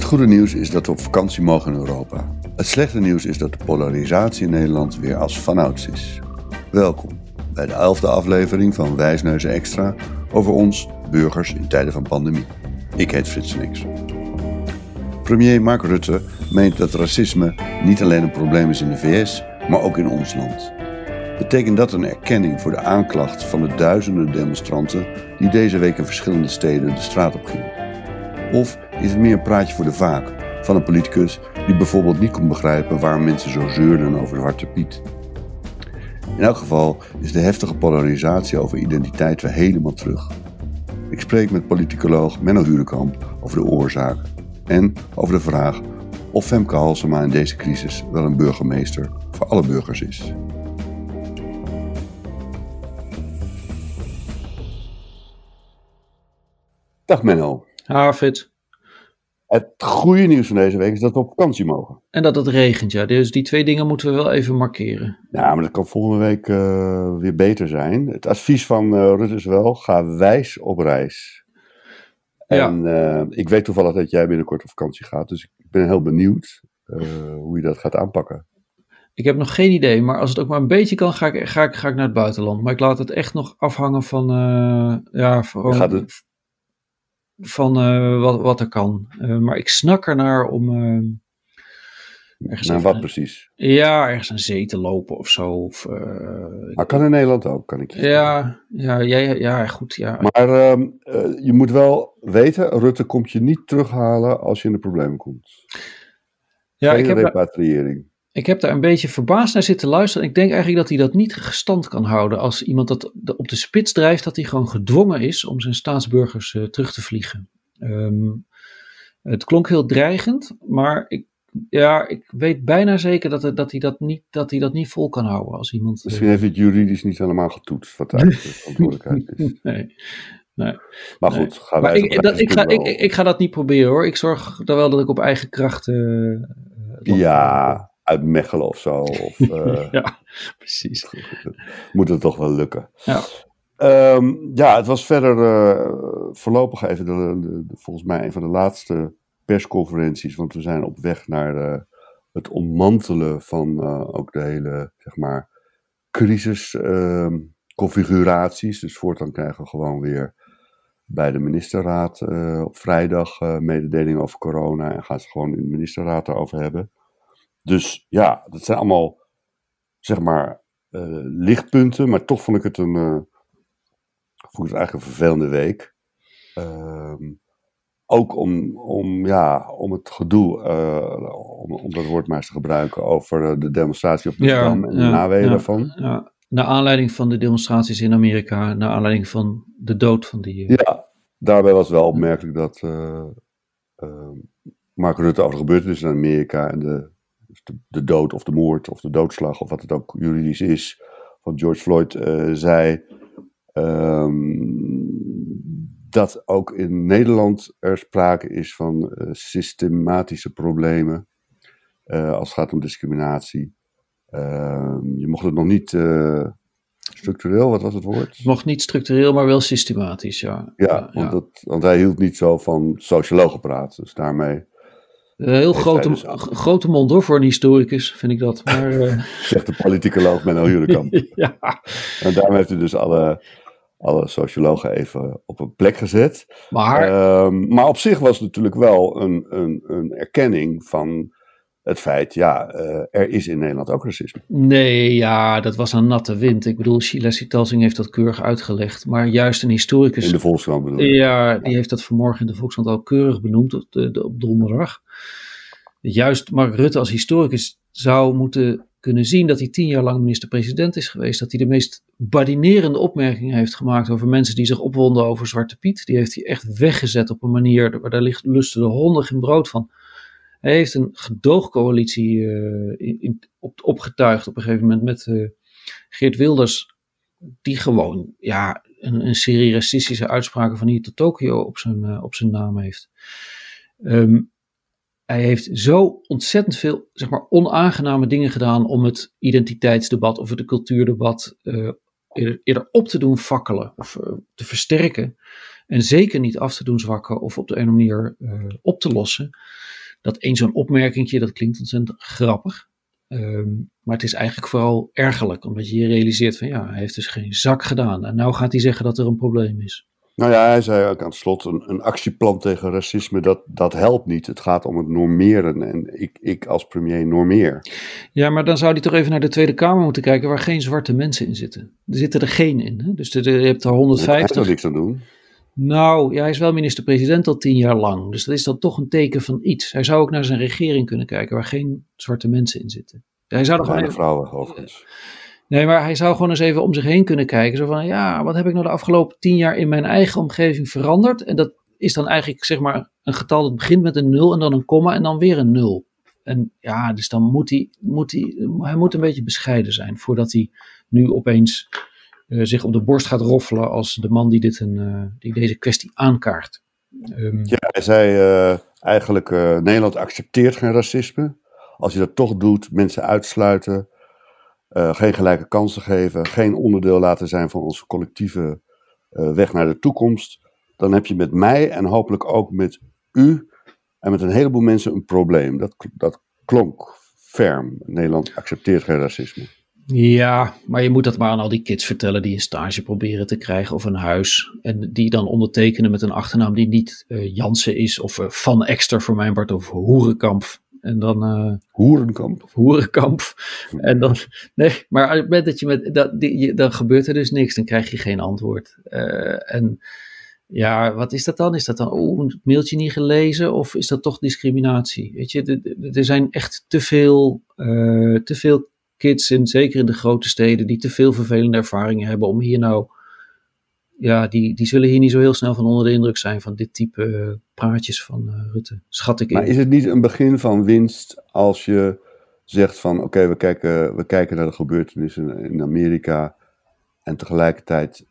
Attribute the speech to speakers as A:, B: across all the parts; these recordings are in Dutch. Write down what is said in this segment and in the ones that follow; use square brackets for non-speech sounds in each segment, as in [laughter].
A: Het goede nieuws is dat we op vakantie mogen in Europa. Het slechte nieuws is dat de polarisatie in Nederland weer als vanouds is. Welkom bij de elfde aflevering van Wijsneuzen Extra over ons, burgers in tijden van pandemie. Ik heet Frits Nix. Premier Mark Rutte meent dat racisme niet alleen een probleem is in de VS, maar ook in ons land. Betekent dat een erkenning voor de aanklacht van de duizenden demonstranten die deze week in verschillende steden de straat op gingen? Of is meer een praatje voor de vaak van een politicus die bijvoorbeeld niet kon begrijpen waarom mensen zo zeurden over Zwarte Piet? In elk geval is de heftige polarisatie over identiteit weer helemaal terug. Ik spreek met politicoloog Menno Hurekamp over de oorzaak en over de vraag of Femke Halsema in deze crisis wel een burgemeester voor alle burgers is. Dag Menno.
B: Harvard.
A: Het goede nieuws van deze week is dat we op vakantie mogen.
B: En dat het regent, ja. Dus die twee dingen moeten we wel even markeren.
A: Ja, maar dat kan volgende week uh, weer beter zijn. Het advies van uh, Rutte is wel, ga wijs op reis. Ja. En uh, ik weet toevallig dat jij binnenkort op vakantie gaat, dus ik ben heel benieuwd hoe je dat gaat aanpakken.
B: Ik heb nog geen idee, maar als het ook maar een beetje kan, ga ik, ga ik, ga ik naar het buitenland. Maar ik laat het echt nog afhangen van, ja, van,
A: gaat het,
B: van uh, wat, wat er kan. Uh, maar ik snak ernaar om. Uh,
A: ergens naar wat precies?
B: Ja, ergens aan zee te lopen of zo. Of,
A: maar kan in Nederland ook, kan ik je
B: ja, ja, ja, ja, goed. Ja.
A: Maar ehm, je moet wel weten: Rutte komt je niet terughalen als je in de problemen komt.
B: Ja,
A: Geen
B: ik heb.
A: repatriëring.
B: Ik heb daar een beetje verbaasd naar zitten luisteren. Ik denk eigenlijk dat hij dat niet gestand kan houden. Als iemand dat op de spits drijft, dat hij gewoon gedwongen is om zijn staatsburgers uh, terug te vliegen. Um, het klonk heel dreigend, maar ik, ja, ik weet bijna zeker dat, dat, hij dat, niet, dat hij dat niet vol kan houden. Als iemand,
A: Misschien heeft het juridisch niet helemaal getoetst wat daar [laughs] de verantwoordelijkheid is.
B: nee. Nee.
A: Maar goed,
B: nee.
A: gaan
B: maar
A: wij
B: ik, dat, ik, ga, ik, ik, ga dat niet proberen hoor. Ik zorg er wel dat ik op eigen kracht. Uh,
A: ja, uit Mechelen of zo. Of, uh, [laughs]
B: ja, precies.
A: Moet het toch wel lukken.
B: Ja,
A: um, ja het was verder uh, voorlopig even de, de, de, volgens mij een van de laatste persconferenties. Want we zijn op weg naar uh, het ontmantelen van ook de hele, zeg maar, crisisconfiguraties. dus voortaan krijgen we gewoon weer bij de ministerraad op vrijdag mededelingen over corona. En gaan ze gewoon in de ministerraad erover hebben. Dus ja, dat zijn allemaal, zeg maar, uh, lichtpunten. Maar toch vond ik het een, uh, vond ik het eigenlijk een vervelende week. Uh, ook om, om, ja, om het gedoe, uh, om, om dat woord maar eens te gebruiken, over de demonstratie op de
B: ja,
A: Dam en de
B: ja,
A: naweeën
B: ja,
A: daarvan.
B: Ja. Naar aanleiding van de demonstraties in Amerika, naar aanleiding van de dood van die.
A: Ja, daarbij was wel opmerkelijk dat Mark Rutte over de gebeurtenissen in Amerika en de dus de, de, dood of de moord of de doodslag of wat het ook juridisch is van George Floyd uh, zei um, dat ook in Nederland er sprake is van uh, systematische problemen uh, als het gaat om discriminatie. Ehm, je mocht het nog niet structureel, wat was het woord?
B: Nog niet structureel, maar wel systematisch, ja.
A: Ja, want, ja. Dat, want hij hield niet zo van sociologen praten, dus daarmee
B: een heel grote, dus grote mond hoor voor een historicus, vind ik dat. Maar, uh... [laughs]
A: Zegt de politicoloog Menno [laughs] Jurekamp.
B: ja.
A: En daarom heeft hij dus alle, alle sociologen even op een plek gezet.
B: Maar,
A: um, maar op zich was het natuurlijk wel een, een, een erkenning van het feit, ja, uh, er is in Nederland ook racisme.
B: Nee, ja, dat was een natte wind. Ik bedoel, Leslie Talsing heeft dat keurig uitgelegd. Maar juist een historicus...
A: In de Volkskrant bedoel ik.
B: Ja, die heeft dat vanmorgen in de Volkskrant al keurig benoemd op, de, op donderdag. Juist Mark Rutte als historicus zou moeten kunnen zien dat hij tien jaar lang minister-president is geweest. Dat hij de meest badinerende opmerkingen heeft gemaakt over mensen die zich opwonden over Zwarte Piet. Die heeft hij echt weggezet op een manier waar daar ligt, lusten de honden geen brood van. Hij heeft een gedoogcoalitie uh, in, in, op, opgetuigd op een gegeven moment met uh, Geert Wilders, die gewoon ja, een, een serie racistische uitspraken van hier tot Tokio op zijn, uh, op zijn naam heeft. Um, hij heeft zo ontzettend veel zeg maar, onaangename dingen gedaan om het identiteitsdebat of het cultuurdebat eerder, op te doen fakkelen of te versterken. En zeker niet af te doen zwakken of op de ene manier op te lossen. Dat één zo'n opmerkingje, dat klinkt ontzettend grappig. Um, maar het is eigenlijk vooral ergerlijk, omdat je je realiseert van ja, hij heeft dus geen zak gedaan. En nou gaat hij zeggen dat er een probleem is.
A: Nou ja, hij zei ook aan het slot, een, een actieplan tegen racisme, dat, dat helpt niet. Het gaat om het normeren en ik, ik als premier normeer.
B: Ja, maar dan zou hij toch even naar de Tweede Kamer moeten kijken waar geen zwarte mensen in zitten. Er zitten er geen in. Hè? Dus je hebt er 150.
A: Hij er niks aan doen.
B: Nou, ja, hij is wel minister-president al tien jaar lang. Dus dat is dan toch een teken van iets. Hij zou ook naar zijn regering kunnen kijken waar geen zwarte mensen in zitten. Hij zou gewoon
A: even... vrouwen overigens.
B: Nee, maar hij zou gewoon eens even om zich heen kunnen kijken. Zo van, ja, wat heb ik nou de afgelopen tien jaar in mijn eigen omgeving veranderd? En dat is dan eigenlijk, zeg maar, een getal dat begint met een nul en dan een komma en dan weer een nul. En ja, dus dan moet hij, moet hij, hij moet een beetje bescheiden zijn voordat hij nu opeens zich op de borst gaat roffelen als de man die, dit een, uh, die deze kwestie aankaart.
A: Um, ja, hij zei uh, eigenlijk, Nederland accepteert geen racisme. Als je dat toch doet, mensen uitsluiten, geen gelijke kansen geven, geen onderdeel laten zijn van onze collectieve weg naar de toekomst, dan heb je met mij en hopelijk ook met u en met een heleboel mensen een probleem. Dat, dat klonk ferm. Nederland accepteert geen racisme.
B: Ja, maar je moet dat maar aan al die kids vertellen die een stage proberen te krijgen of een huis. En die dan ondertekenen met een achternaam die niet uh, Jansen is of uh, Van Ekster voor mijn part of Hoerenkamp. En dan. Uh,
A: Hoerenkamp.
B: Hoerenkamp. En dan. Nee, maar op het moment dat je met. Dat, die, dan gebeurt er dus niks. Dan krijg je geen antwoord. Uh, en. Ja, wat is dat dan? Is dat dan, oh, het mailtje niet gelezen? Of is dat toch discriminatie? Weet je, er zijn echt te veel, uh, te veel kids, en zeker in de grote steden, die te veel vervelende ervaringen hebben om hier nou ja, die, die zullen hier niet zo heel snel van onder de indruk zijn van dit type uh, praatjes van uh, Rutte. Schat ik
A: Maar is het niet een begin van winst als je zegt van oké, okay, we, kijken, we kijken naar de gebeurtenissen in Amerika en tegelijkertijd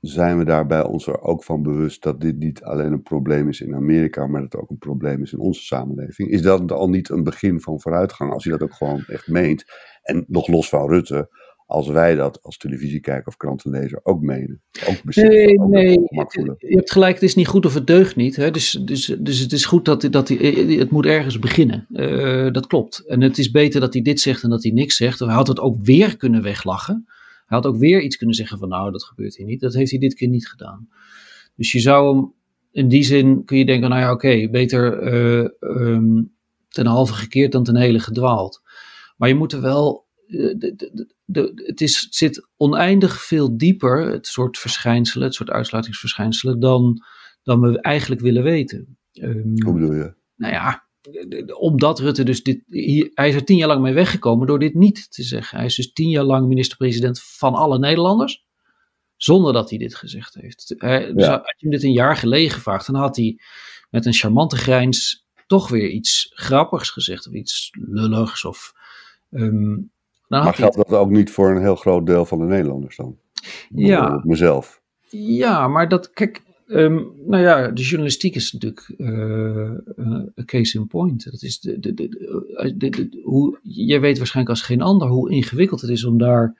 A: zijn we daarbij ons er ook van bewust dat dit niet alleen een probleem is in Amerika, maar dat het ook een probleem is in onze samenleving. Is dat al niet een begin van vooruitgang als je dat ook gewoon echt meent? En nog los van Rutte, als wij dat als televisiekijker of krantenlezer ook menen. Ook
B: nee, ook nee. Je hebt gelijk, het is niet goed of het deugt niet. Hè? Dus, dus, dus het is goed dat, dat hij, het moet ergens beginnen. Uh, dat klopt. En het is beter dat hij dit zegt dan dat hij niks zegt. Hij had het ook weer kunnen weglachen. Hij had ook weer iets kunnen zeggen van nou, dat gebeurt hier niet. Dat heeft hij dit keer niet gedaan. Dus je zou hem, in die zin kun je denken, nou ja, oké, okay, beter uh, um, ten halve gekeerd dan ten hele gedwaald. Maar je moet er wel de, de, de, het, is, het zit oneindig veel dieper, het soort verschijnselen, het soort uitsluitingsverschijnselen, dan, dan we eigenlijk willen weten.
A: Um, Hoe bedoel je?
B: Nou ja, omdat Rutte dus dit, hier, hij is er tien jaar lang mee weggekomen door dit niet te zeggen. Hij is dus tien jaar lang minister-president van alle Nederlanders, zonder dat hij dit gezegd heeft. Hij, dus had je hem dit een jaar geleden gevraagd, dan had hij met een charmante grijns toch weer iets grappigs gezegd, of iets lulligs, of... Um,
A: nou, maar geldt dat ook niet voor een heel groot deel van de Nederlanders dan?
B: Ja.
A: Mezelf.
B: Ja, maar dat, kijk, um, nou ja, de journalistiek is natuurlijk uh, een case in point. Dat is de, de, de, de, hoe, je weet waarschijnlijk als geen ander hoe ingewikkeld het is om daar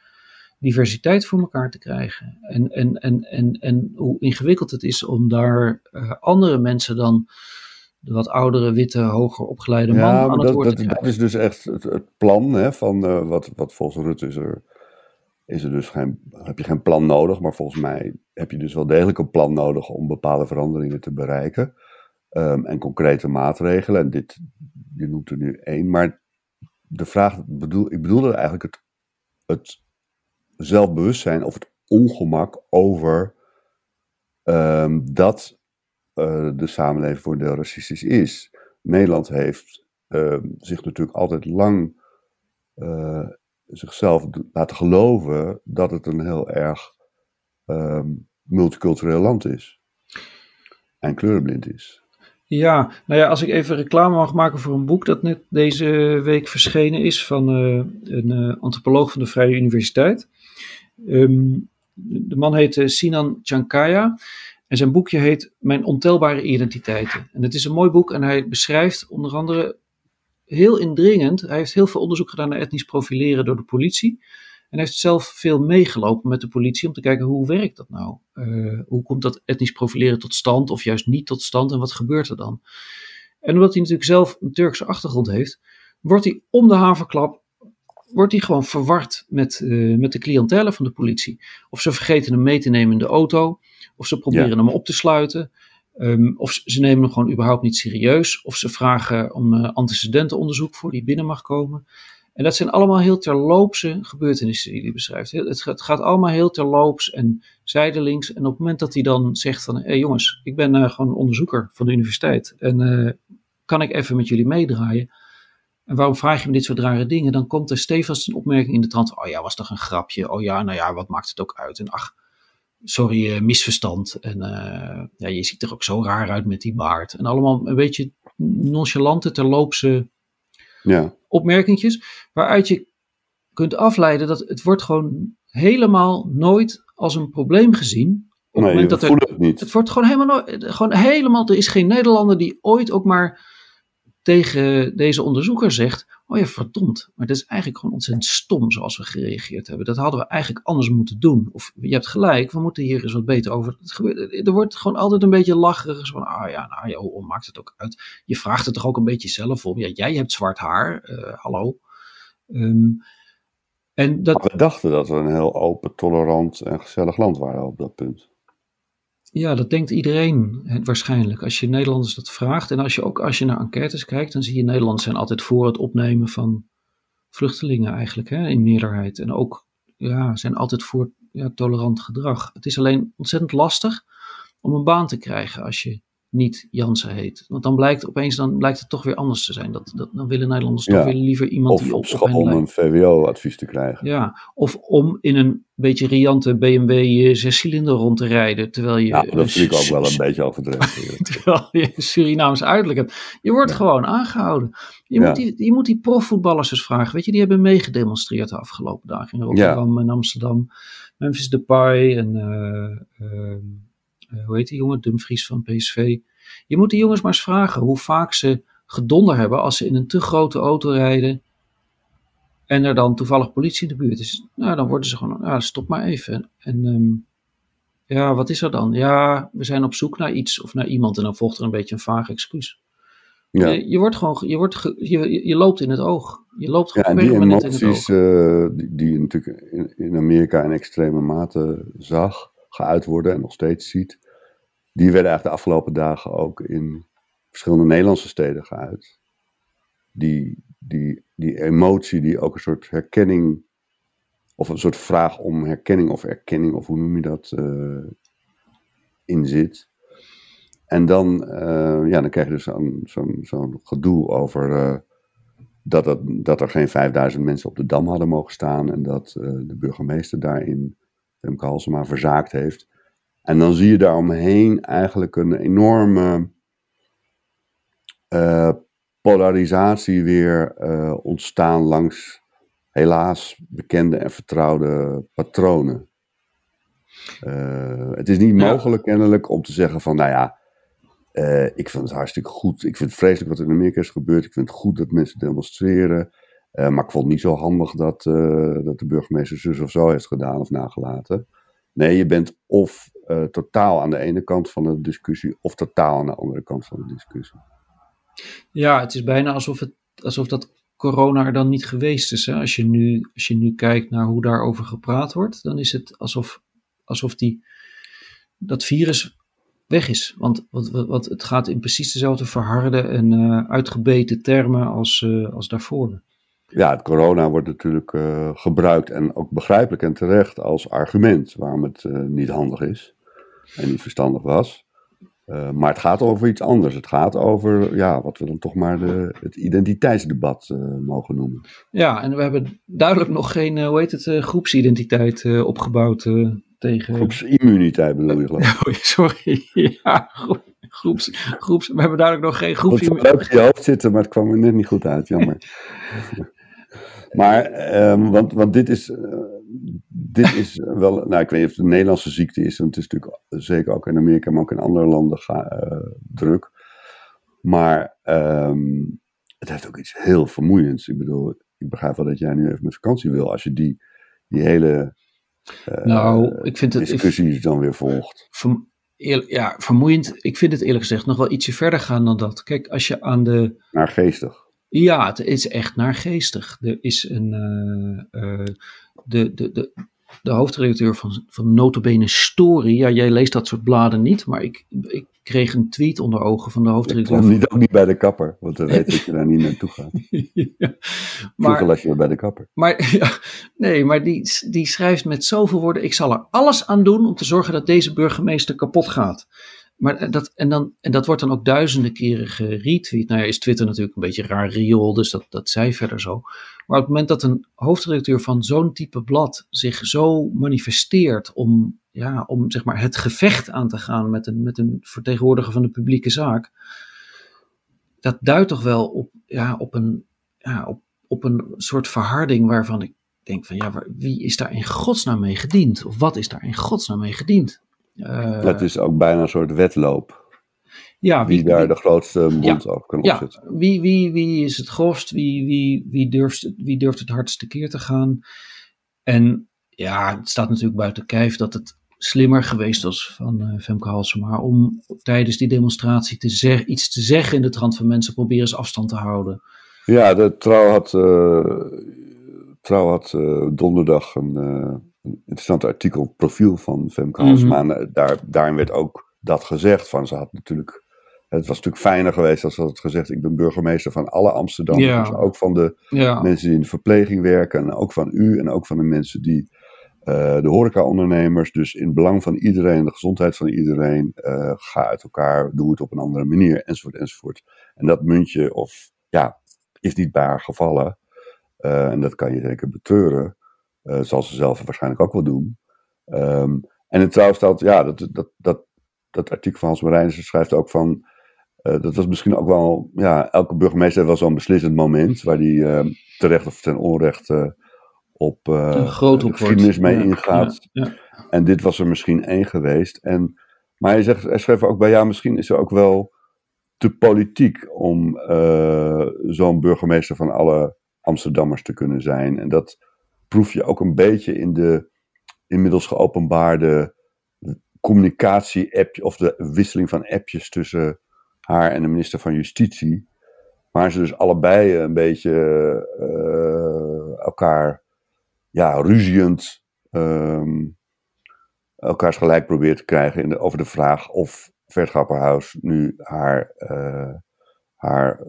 B: diversiteit voor elkaar te krijgen. En, en, en, en, en hoe ingewikkeld het is om daar uh, andere mensen dan de wat oudere, witte, hoger opgeleide man ja, aan het
A: dat, dat, dat is dus echt het, het plan hè, van uh, wat, wat volgens Rutte is er, is er dus geen, heb je geen plan nodig, maar volgens mij heb je dus wel degelijk een plan nodig om bepaalde veranderingen te bereiken. Um, en concrete maatregelen. En dit, je noemt er nu één, maar de vraag, bedoel, ik bedoelde eigenlijk het, het zelfbewustzijn of het ongemak over um, dat uh, de samenleving voor deel racistisch is. Nederland heeft uh, zich natuurlijk altijd lang uh, zichzelf laten geloven dat het een heel erg um, multicultureel land is. En kleurenblind is.
B: Ja, nou ja, als ik even reclame mag maken voor een boek dat net deze week verschenen is van een antropoloog van de Vrije Universiteit. Um, de man heet Sinan Chankaya. En zijn boekje heet Mijn ontelbare identiteiten. En het is een mooi boek en hij beschrijft onder andere heel indringend. Hij heeft heel veel onderzoek gedaan naar etnisch profileren door de politie. En heeft zelf veel meegelopen met de politie om te kijken hoe werkt dat nou? Uh, hoe komt dat etnisch profileren tot stand of juist niet tot stand en wat gebeurt er dan? En omdat hij natuurlijk zelf een Turkse achtergrond heeft, wordt hij om de haverklap wordt hij gewoon verward met, uh, met de cliëntelen van de politie. Of ze vergeten hem mee te nemen in de auto, of ze proberen hem op te sluiten. Um, of ze nemen hem gewoon überhaupt niet serieus. Of ze vragen om uh, antecedentenonderzoek voor die binnen mag komen. En dat zijn allemaal heel terloopse gebeurtenissen die hij beschrijft. Het, het gaat allemaal heel terloops en zijdelings. En op het moment dat hij dan zegt van... Hé hey jongens, ik ben uh, gewoon onderzoeker van de universiteit. En kan ik even met jullie meedraaien? En waarom vraag je me dit soort rare dingen? Dan komt er stevast een opmerking in de trant. Oh ja, was toch een grapje? Oh ja, nou ja, wat maakt het ook uit? En ach, sorry, uh, misverstand. En uh, ja, je ziet er ook zo raar uit met die baard. En allemaal een beetje nonchalante, terloopse ja. opmerkingjes. Waaruit je kunt afleiden dat het wordt gewoon helemaal nooit als een probleem gezien.
A: Op nee, het moment dat er, het niet.
B: Het wordt gewoon helemaal, nooit, gewoon helemaal, er is geen Nederlander die ooit ook maar tegen deze onderzoeker zegt: Oh ja, verdomd, maar dat is eigenlijk gewoon ontzettend stom zoals we gereageerd hebben. Dat hadden we eigenlijk anders moeten doen. Of je hebt gelijk, we moeten hier eens wat beter over. Het gebeurt, er wordt gewoon altijd een beetje lacherig. Van, ah ja, nou ja, maakt het ook uit? Je vraagt het toch ook een beetje zelf om. Ja, jij hebt zwart haar, uh, hallo. Um,
A: en dat... We dachten dat we een heel open, tolerant en gezellig land waren op dat punt.
B: Ja, dat denkt iedereen waarschijnlijk. Als je Nederlanders dat vraagt en als je ook als je naar enquêtes kijkt, dan zie je Nederlanders zijn altijd voor het opnemen van vluchtelingen eigenlijk, hè, in meerderheid. En ook ja, zijn altijd voor ja, tolerant gedrag. Het is alleen ontzettend lastig om een baan te krijgen als je niet Jansen heet. Want dan blijkt opeens dan blijkt het toch weer anders te zijn. Dat, dat, dan willen Nederlanders toch weer liever iemand
A: of
B: die
A: op, school om een VWO-advies te krijgen.
B: Ja, of om in een beetje riante BMW zescilinder rond te rijden. Terwijl je.
A: Ja, dat vind ik ook wel een beetje overdreven. [laughs]
B: terwijl je Surinaams uiterlijk hebt. Je wordt gewoon aangehouden. Je, moet die, je moet die profvoetballers eens vragen. Weet je, die hebben meegedemonstreerd de afgelopen dagen in Rotterdam en Amsterdam. Memphis Depay en. Uh, uh, hoe heet die jongen, Dumfries van PSV. Je moet die jongens maar eens vragen hoe vaak ze gedonder hebben als ze in een te grote auto rijden en er dan toevallig politie in de buurt is. Nou, dan worden ze gewoon, ja, stop maar even. En um, ja, wat is er dan? Ja, we zijn op zoek naar iets of naar iemand en dan volgt er een beetje een vaag excuus. Ja. Je, je, wordt gewoon, je, wordt je, je, loopt in het oog. Je loopt gewoon
A: ja, en die emoties uh, die, die, je natuurlijk in, in Amerika in extreme mate zag, geuit worden en nog steeds ziet, die werden eigenlijk de afgelopen dagen ook in verschillende Nederlandse steden geuit. Die, die, die emotie die ook een soort herkenning, of een soort vraag om herkenning of erkenning, of hoe noem je dat, uh, in zit. En dan, uh, ja, dan krijg je dus zo'n zo'n gedoe over uh, dat, het, dat er geen 5000 mensen op de Dam hadden mogen staan en dat de burgemeester daarin Femke Halsema verzaakt heeft. En dan zie je daaromheen eigenlijk een enorme uh, polarisatie weer uh, ontstaan langs helaas bekende en vertrouwde patronen. Uh, het is niet mogelijk kennelijk om te zeggen van, nou ja, ik vind het hartstikke goed. Ik vind het vreselijk wat er in Amerika is gebeurd. Ik vind het goed dat mensen demonstreren. Maar ik vond het niet zo handig dat, dat de burgemeester zus of zo heeft gedaan of nagelaten. Nee, je bent of uh, totaal aan de ene kant van de discussie, of totaal aan de andere kant van de discussie.
B: Ja, het is bijna alsof, het, alsof dat corona er dan niet geweest is. Hè? Als, je nu, als je nu kijkt naar hoe daarover gepraat wordt, dan is het alsof, alsof die, dat virus weg is. Want wat, wat, het gaat in precies dezelfde verharde en uitgebeten termen als, als daarvoor.
A: Ja, het corona wordt natuurlijk uh, gebruikt en ook begrijpelijk en terecht als argument waarom het uh, niet handig is en niet verstandig was. Uh, maar het gaat over iets anders. Het gaat over ja, wat we dan toch maar de, het identiteitsdebat mogen noemen.
B: Ja, en we hebben duidelijk nog geen, hoe heet het, groepsidentiteit opgebouwd tegen...
A: Groepsimmuniteit bedoel je geloof ik. [laughs]
B: Oh, sorry, [laughs] ja, groeps, groeps, we hebben duidelijk nog geen groepsimmuniteit.
A: Het zou in je hoofd zitten, maar het kwam er net niet goed uit, jammer. [laughs] Maar, um, want, want dit is, uh, dit is wel, nou ik weet niet of het een Nederlandse ziekte is, want het is natuurlijk zeker ook in Amerika, maar ook in andere landen ga, uh, druk. Maar um, het heeft ook iets heel vermoeiends. Ik bedoel, ik begrijp wel dat jij nu even met vakantie wil. Als je die die hele
B: nou, ik vind het,
A: discussie dan weer volgt.
B: ja, vermoeiend. Ik vind het eerlijk gezegd nog wel ietsje verder gaan dan dat. Kijk, als je aan de.
A: Naar geestig.
B: Ja, het is echt naargeestig. Er is een. Uh, de, de, de, de hoofdredacteur van, van Notabene Story. Ja, jij leest dat soort bladen niet, maar ik, ik kreeg een tweet onder ogen van de hoofdredacteur.
A: Ik niet, ook niet bij de kapper, want dan weet dat je daar niet naartoe gaat. [laughs] ja, maar, las je bij de kapper.
B: Maar, [laughs] ja, nee, maar die, die schrijft met zoveel woorden, ik zal er alles aan doen om te zorgen dat deze burgemeester kapot gaat. Maar dat, en, dan, en dat wordt dan ook duizenden keren geretweet. Nou ja, is Twitter natuurlijk een beetje raar riool, dus dat, dat zij verder zo. Maar op het moment dat een hoofdredacteur van zo'n type blad zich zo manifesteert om, ja, om zeg maar, het gevecht aan te gaan met een, met een vertegenwoordiger van de publieke zaak, dat duidt toch wel op, ja, op, een, ja, op, op een soort verharding waarvan ik denk van ja, wie is daar in godsnaam mee gediend? Of wat is daar in godsnaam mee gediend?
A: Uh, dat is ook bijna een soort wedloop. Ja, wie, wie daar de grootste mond ja, op kan opzetten.
B: Ja, wie, wie, wie is het grofst? Wie, wie, wie, durft, wie durft het hardste keer te gaan? En ja, het staat natuurlijk buiten kijf dat het slimmer geweest was van uh, Femke Halsema om tijdens die demonstratie te zeg, iets te zeggen in de trant van mensen proberen eens afstand te houden.
A: Ja, de Trouw had, uh, trouw had uh, donderdag een, een interessant artikel, profiel van Femke Halsema. Mm -hmm. daar, daarin werd ook dat gezegd van ze had natuurlijk het was natuurlijk fijner geweest als ze had gezegd: Ik ben burgemeester van alle Amsterdammers. ook van de mensen die in de verpleging werken. En ook van u. En ook van de mensen die. Uh, de horecaondernemers. Dus in belang van iedereen, de gezondheid van iedereen. Uh, ga uit elkaar, doe het op een andere manier. Enzovoort, enzovoort. En dat muntje, of ja, is niet bij haar gevallen. Uh, en dat kan je zeker betreuren. Zal ze zelf waarschijnlijk ook wel doen. Um, en in trouw staat, ja, dat, dat, dat, dat artikel van Hans Marijnissen schrijft ook van. Uh, dat was misschien ook wel, ja, elke burgemeester heeft wel zo'n beslissend moment waar die uh, terecht of ten onrechte uh, op de geschiedenis mee ingaat. Ja, ja. En dit was er misschien één geweest. En, maar hij, zegt, hij schreef ook bij, ja, misschien is er ook wel te politiek om zo'n burgemeester van alle Amsterdammers te kunnen zijn. En dat proef je ook een beetje in de inmiddels geopenbaarde communicatie-app of de wisseling van appjes tussen haar en de minister van Justitie. Waar ze dus allebei een beetje uh, elkaar ja, ruziend um, elkaars gelijk probeert te krijgen in over de vraag of Vert Grapperhaus nu haar, uh, haar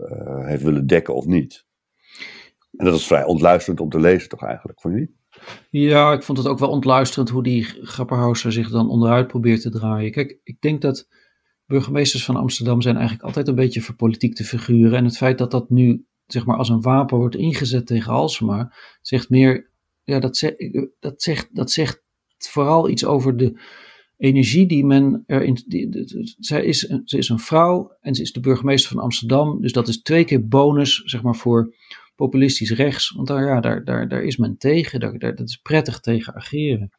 A: heeft willen dekken of niet. En dat is vrij ontluisterend om te lezen toch eigenlijk, je niet?
B: Ja, ik vond het ook wel ontluisterend hoe die Grapperhauser zich dan onderuit probeert te draaien. Kijk, ik denk dat burgemeesters van Amsterdam zijn eigenlijk altijd een beetje verpolitiekte figuren. En het feit dat dat nu zeg maar als een wapen wordt ingezet tegen Halsema, zegt meer, ja, dat, zegt, dat, zegt, dat zegt vooral iets over de energie die men erin. Die, zij is, ze is een vrouw en ze is de burgemeester van Amsterdam. Dus dat is twee keer bonus, zeg maar, voor populistisch rechts. Want daar, ja, daar, daar, daar is men tegen. Daar, daar, dat is prettig tegen ageren.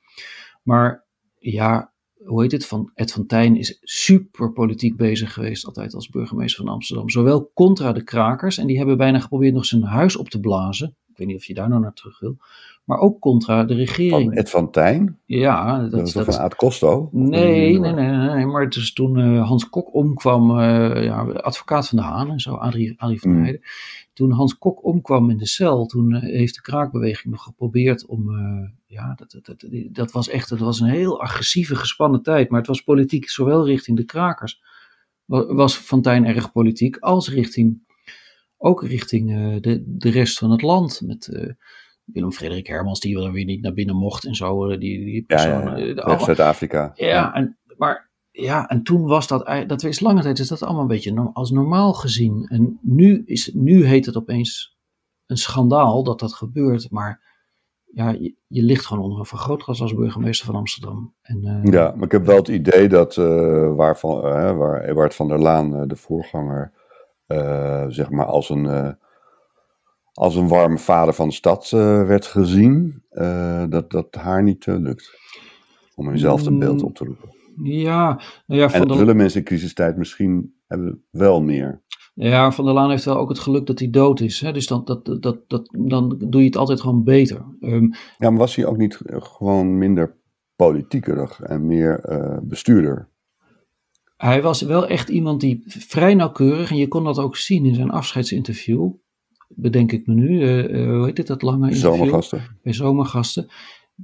B: Maar ja, hoe heet het, van Ed van Tijn is super politiek bezig geweest altijd als burgemeester van Amsterdam. Zowel contra de krakers, en die hebben bijna geprobeerd nog zijn huis op te blazen. Ik weet niet of je daar nou naar terug wil. Maar ook contra de regering.
A: Van Ed van Tijn?
B: Ja.
A: Dat, dat is dat, van Aad Costo?
B: Nee, nee, nee, nee, maar het is toen uh, Hans Kok omkwam, uh, ja, advocaat van de Haan en zo, Adrie, Adrie van mm. Heijden. Toen Hans Kok omkwam in de cel, toen uh, heeft de kraakbeweging nog geprobeerd om, ja, dat, dat, dat, dat, was echt, dat was een heel agressieve, gespannen tijd. Maar het was politiek, zowel richting de krakers, was Van Tijn erg politiek, als richting, ook richting de, de rest van het land. Met Willem-Frederik Hermans, die er weer niet naar binnen mocht en zo. Die, die
A: ja, ja, Zuid-Afrika.
B: Ja, ja, En, maar ja, en toen was dat, dat is lange tijd is dat allemaal een beetje als normaal gezien. En nu, is, nu heet het opeens een schandaal dat dat gebeurt, maar ja, je, je ligt gewoon onder een vergrootglas als burgemeester van Amsterdam. En, uh,
A: ja, maar ik heb wel het idee dat uh, waarvan, uh, waar Ewart van der Laan, de voorganger, zeg maar als een als een warme vader van de stad uh, werd gezien, uh, dat dat haar niet uh, lukt. Om eenzelfde beeld op te roepen.
B: Ja, nou ja
A: en dat willen mensen in crisistijd misschien hebben wel meer.
B: Ja, Van der Laan heeft wel ook het geluk dat hij dood is. Hè? Dus dan, dat, dat, dat, dan doe je het altijd gewoon beter.
A: Um, ja, maar was hij ook niet gewoon minder politiekerig en meer bestuurder?
B: Hij was wel echt iemand die vrij nauwkeurig, en je kon dat ook zien in zijn afscheidsinterview, bedenk ik me nu, uh, hoe heet dit, dat lange interview?
A: Zomergasten.
B: Bij Zomergasten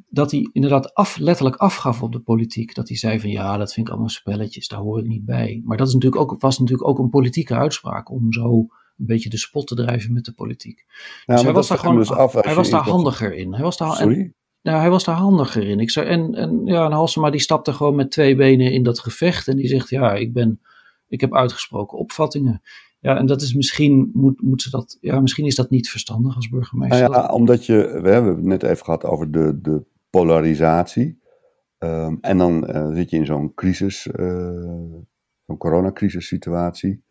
B: dat hij inderdaad af, letterlijk afgaf op de politiek. Dat hij zei van ja, dat vind ik allemaal spelletjes, daar hoor ik niet bij. Maar dat is natuurlijk ook, was natuurlijk ook een politieke uitspraak om zo een beetje de spot te drijven met de politiek. dus hij was daar gewoon dus af hij was daar handiger in. Hij was daar,
A: Sorry?
B: En, hij was daar handiger in. Ik zei, en, en ja, en Halsema die stapte gewoon met twee benen in dat gevecht en die zegt ja, ik ben, ik heb uitgesproken opvattingen. Ja, en dat is misschien, moet, moet ze dat, ja, misschien is dat niet verstandig als burgemeester.
A: Nou ja, omdat je, we hebben het net even gehad over de, de polarisatie. Um, en dan uh, zit je in zo'n crisis, uh, zo'n coronacrisis situatie.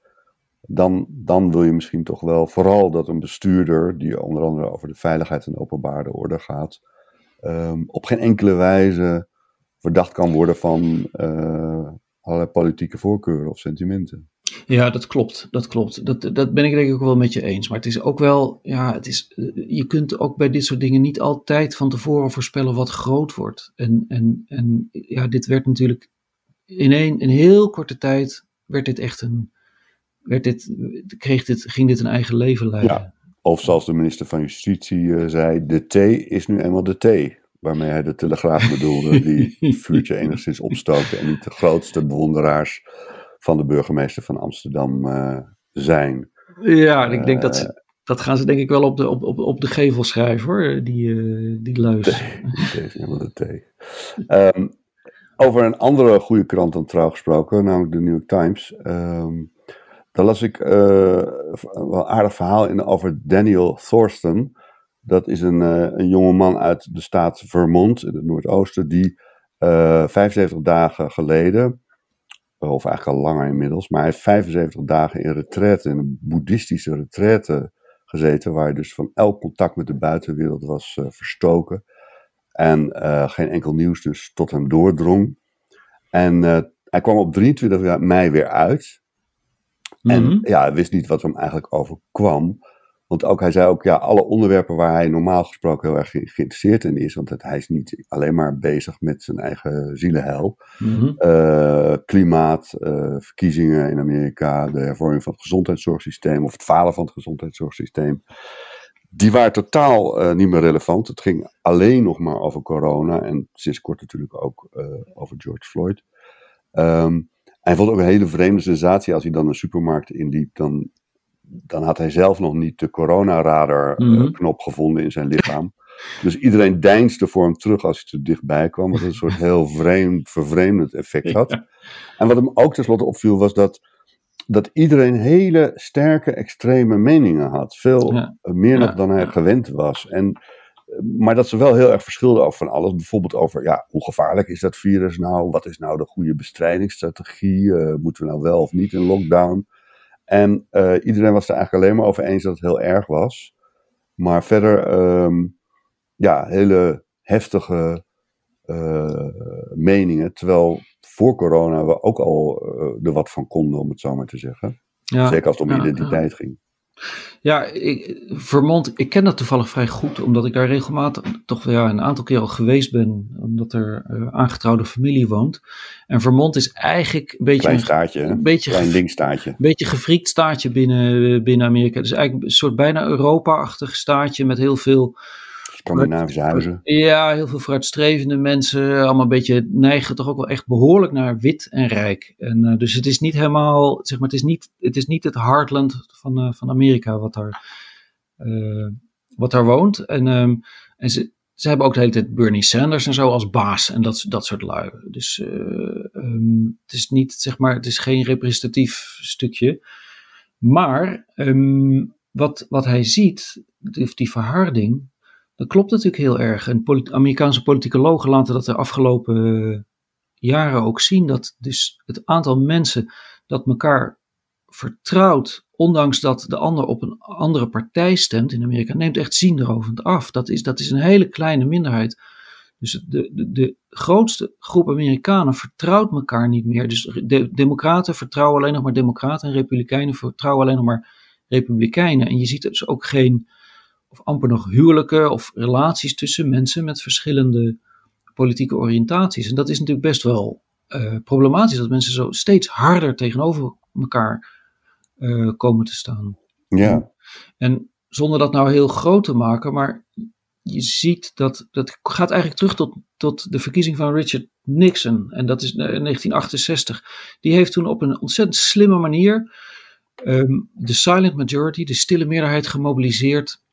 A: Dan, dan wil je misschien toch wel vooral dat een bestuurder, die onder andere over de veiligheid en openbare orde gaat, um, op geen enkele wijze verdacht kan worden van uh, allerlei politieke voorkeuren of sentimenten.
B: Ja, dat klopt. Dat klopt. Dat, dat ben ik denk ik ook wel met je eens. Maar het is ook wel, ja, het is, je kunt ook bij dit soort dingen niet altijd van tevoren voorspellen wat groot wordt. En, en, en ja, dit werd natuurlijk in een, in heel korte tijd, werd dit echt een, werd dit, kreeg dit, ging dit een eigen leven leiden. Ja,
A: of zoals de minister van Justitie eh, zei, de T is nu eenmaal de T waarmee hij de Telegraaf bedoelde, die [laughs] vuurtje enigszins opstookte en niet de grootste bewonderaars van de burgemeester van Amsterdam uh, zijn.
B: Ja, ik denk dat, ze, eh, dat gaan ze denk ik wel op de, op, op, op de gevel schrijven hoor, die, uh, die leus. [laughs]
A: is helemaal de thee. Um, over een andere goede krant dan trouw gesproken, namelijk de New York Times. Um, daar las ik uh, een wel aardig verhaal in over Daniel Thorsten. Dat is een, uh, een jonge man uit de staat Vermont, in het Noordoosten, die 75 dagen geleden of eigenlijk al langer inmiddels, maar hij heeft 75 dagen in retraite, in een boeddhistische retraite gezeten, waar hij dus van elk contact met de buitenwereld was uh, verstoken. En uh, geen enkel nieuws dus tot hem doordrong. En uh, hij kwam op 23 mei weer uit. En mm -hmm. ja, hij wist niet wat hem eigenlijk overkwam. Want ook, hij zei ook, ja, alle onderwerpen waar hij normaal gesproken heel erg geïnteresseerd in is, want hij is niet alleen maar bezig met zijn eigen zielenheil. Mm -hmm. uh, klimaat, uh, verkiezingen in Amerika, de hervorming van het gezondheidszorgsysteem of het falen van het gezondheidszorgsysteem. Die waren totaal uh, niet meer relevant. Het ging alleen nog maar over corona en sinds kort natuurlijk ook over George Floyd. Um, hij vond ook een hele vreemde sensatie als hij dan een supermarkt inliep. Dan dan had hij zelf nog niet de coronaradar-knop mhm. gevonden in zijn lichaam. Dus iedereen deinsde voor hem terug als hij te dichtbij kwam, wat een soort heel vreemd, vervreemdend effect had. En wat hem ook tenslotte opviel, was dat, dat iedereen hele sterke, extreme meningen had. Veel meer nog dan hij gewend was. En, maar dat ze wel heel erg verschilden over van alles. Bijvoorbeeld over, ja, hoe gevaarlijk is dat virus nou? Wat is nou de goede bestrijdingsstrategie? Uh, moeten we nou wel of niet in lockdown? En uh, iedereen was er eigenlijk alleen maar over eens dat het heel erg was. Maar verder, um, ja, hele heftige uh, meningen. Terwijl voor corona we ook al uh, er wat van konden, om het zo maar te zeggen. Ja, Zeker als het om ja, identiteit ja. ging.
B: Ja, ik, Vermont, ik ken dat toevallig vrij goed, omdat ik daar regelmatig toch ja, een aantal keer al geweest ben, omdat er uh, aangetrouwde familie woont. En Vermont is eigenlijk een beetje
A: klein staatje, een, een beetje klein. Een
B: beetje gefriekt staatje binnen, binnen Amerika. Dus eigenlijk een soort bijna Europa-achtig staatje met heel veel
A: Scandinavische huizen.
B: Ja, heel veel vooruitstrevende mensen. Allemaal een beetje neigen toch ook wel echt behoorlijk naar wit en rijk. En, uh, dus het is niet helemaal, zeg maar, het is niet het, is niet het heartland van, uh, van Amerika wat daar, uh, wat daar woont. En, um, en ze, ze hebben ook de hele tijd Bernie Sanders en zo als baas en dat, dat soort lui. Dus um, het is niet, zeg maar, het is geen representatief stukje. Maar um, wat, wat hij ziet, die, die verharding, dat klopt natuurlijk heel erg. En Amerikaanse politicologen laten dat de afgelopen uh, jaren ook zien. Dat dus het aantal mensen dat elkaar vertrouwt, ondanks dat de ander op een andere partij stemt in Amerika, neemt echt zienderovend af. Dat is, dat is een hele kleine minderheid Dus de, de, de grootste groep Amerikanen vertrouwt elkaar niet meer. Dus de democraten vertrouwen alleen nog maar democraten en republikeinen vertrouwen alleen nog maar republikeinen. En je ziet dus ook geen, of amper nog huwelijken of relaties tussen mensen met verschillende politieke oriëntaties. En dat is natuurlijk best wel uh, problematisch, dat mensen zo steeds harder tegenover elkaar uh, komen te staan.
A: Ja.
B: En zonder dat nou heel groot te maken, maar je ziet dat, dat gaat eigenlijk terug tot, tot de verkiezing van Richard Nixon. En dat is 1968. Die heeft toen op een ontzettend slimme manier um, de silent majority, de stille meerderheid, gemobiliseerd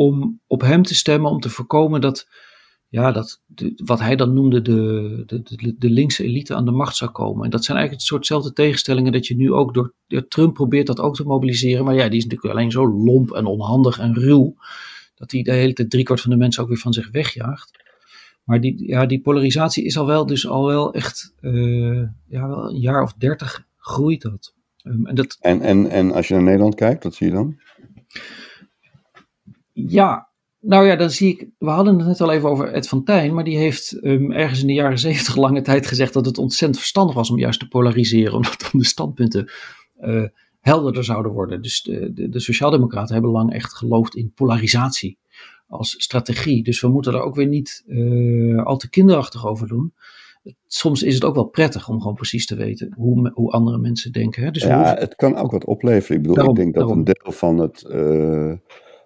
B: om op hem te stemmen, om te voorkomen dat, ja, dat wat hij dan noemde de, de, de, linkse elite aan de macht zou komen. En dat zijn eigenlijk het soortzelfde tegenstellingen dat je nu ook door, Trump probeert dat ook te mobiliseren. Maar ja, die is natuurlijk alleen zo lomp en onhandig en ruw dat hij de hele tijd driekwart van de mensen ook weer van zich wegjaagt. Maar die, ja, die polarisatie is al wel, dus al wel echt, uh, ja, wel een jaar of dertig groeit dat.
A: Um, en, dat en, en, en als je naar Nederland kijkt, wat zie je dan?
B: Ja, nou ja, dan zie ik, we hadden het net al even over Ed van Tijn, maar die heeft um, ergens in de jaren zeventig lange tijd gezegd dat het ontzettend verstandig was om juist te polariseren, [laughs] omdat dan de standpunten uh, helderder zouden worden. Dus de, de, de Sociaaldemocraten hebben lang echt geloofd in polarisatie als strategie. Dus we moeten er ook weer niet uh, al te kinderachtig over doen. Soms is het ook wel prettig om gewoon precies te weten hoe, hoe andere mensen denken. Hè?
A: Dus ja, het kan ook wat opleveren. Ik bedoel, daarom, ik denk dat een deel van, het, uh,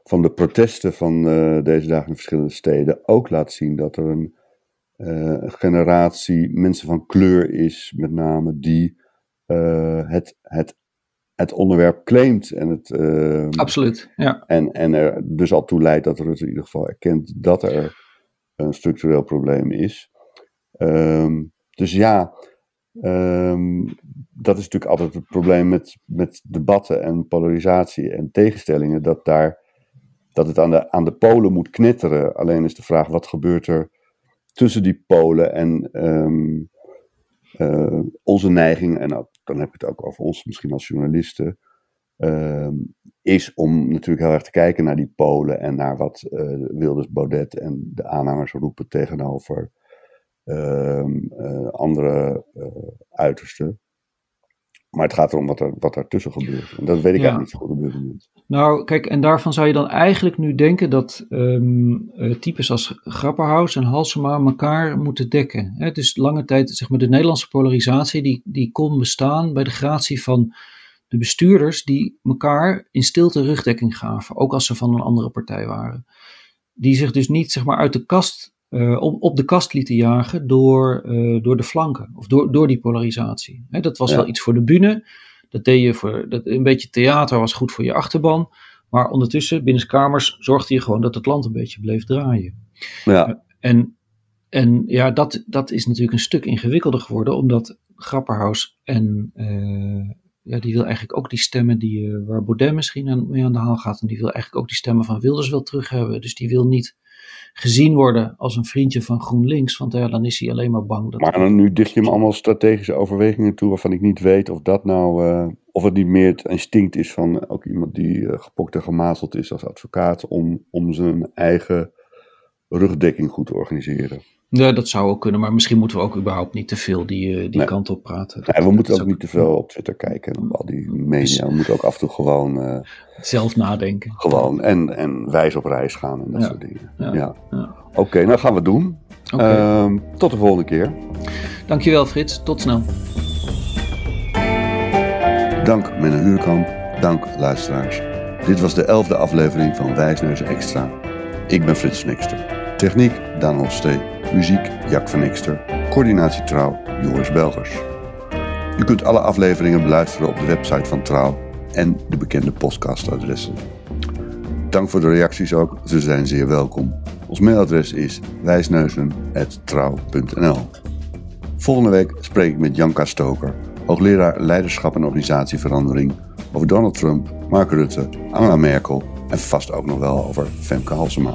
A: van de protesten van uh, deze dagen in verschillende steden ook laat zien dat er een generatie mensen van kleur is, met name, die het, het het onderwerp claimt. En het, uh,
B: Absoluut, ja.
A: En, en er dus al toe leidt dat Rutte in ieder geval erkent dat er een structureel probleem is. Um, dus ja, um, dat is natuurlijk altijd het probleem met, met debatten en polarisatie en tegenstellingen. Dat, daar, dat het aan de, aan de polen moet knetteren. Alleen is de vraag, wat gebeurt er tussen die polen en um, uh, onze neiging, en dan heb ik het ook over ons misschien als journalisten, ehm, is om natuurlijk heel erg te kijken naar die Polen en naar wat uh, Wilders Baudet en de aanhangers roepen tegenover ehm, eh, andere uitersten. Maar het gaat erom wat er, wat ertussen gebeurt. En dat weet ik eigenlijk niet zo goed op dit moment.
B: Nou, kijk, en daarvan zou je dan eigenlijk nu denken dat um, types als Grapperhaus en Halsema elkaar moeten dekken. Het is lange tijd, zeg maar, de Nederlandse polarisatie, die, die kon bestaan bij de gratie van de bestuurders die elkaar in stilte rugdekking gaven, ook als ze van een andere partij waren. Die zich dus niet, zeg maar, uit de kast uh, op, op, de kast lieten jagen door, uh, door de flanken of door, door die polarisatie. He, dat was ja. wel iets voor de bühne. Dat deed je voor dat, een beetje theater was goed voor je achterban. Maar ondertussen, binnen kamers, zorgde je gewoon dat het land een beetje bleef draaien.
A: Ja. Uh,
B: en, en ja, dat, dat is natuurlijk een stuk ingewikkelder geworden, omdat Grapperhaus en ja, die wil eigenlijk ook die stemmen die, waar Baudet misschien aan, mee aan de haal gaat. En die wil eigenlijk ook die stemmen van Wilders wel terug hebben. Dus die wil niet gezien worden als een vriendje van GroenLinks. Want ja, dan is hij alleen maar bang. Dat
A: maar nu dicht je hem allemaal strategische overwegingen toe waarvan ik niet weet of dat nou, uh, of het niet meer het instinct is van ook iemand die uh, gepokt en gemazeld is als advocaat om, om zijn eigen rugdekking goed te organiseren.
B: Ja, dat zou ook kunnen, maar misschien moeten we ook überhaupt niet te veel die, die nee. kant op praten.
A: Nee, we moeten ook niet te veel op Twitter kijken al die media. Dus, we moeten ook af en toe gewoon... Uh,
B: zelf nadenken.
A: Gewoon en, en wijs op reis gaan en dat ja. soort dingen. Ja. ja. Oké, okay, nou gaan we doen. Okay. Uh, tot de volgende keer.
B: Dankjewel Frits, tot snel.
A: Dank Menno Huurkamp, dank luisteraars. Dit was de elfde aflevering van Wijsneuzen Extra. Ik ben Frits Nixter. Techniek Daan Hofstee. Muziek Jack van Nixter. Coördinatie Trouw Joris Belgers. U kunt alle afleveringen beluisteren op de website van Trouw en de bekende podcastadressen. Dank voor de reacties ook, ze zijn zeer welkom. Ons mailadres is wijsneuzen.trouw.nl Volgende week spreek ik met Janka Stoker, hoogleraar Leiderschap en Organisatieverandering, over Donald Trump, Mark Rutte, Angela Merkel en vast ook nog wel over Femke Halsema.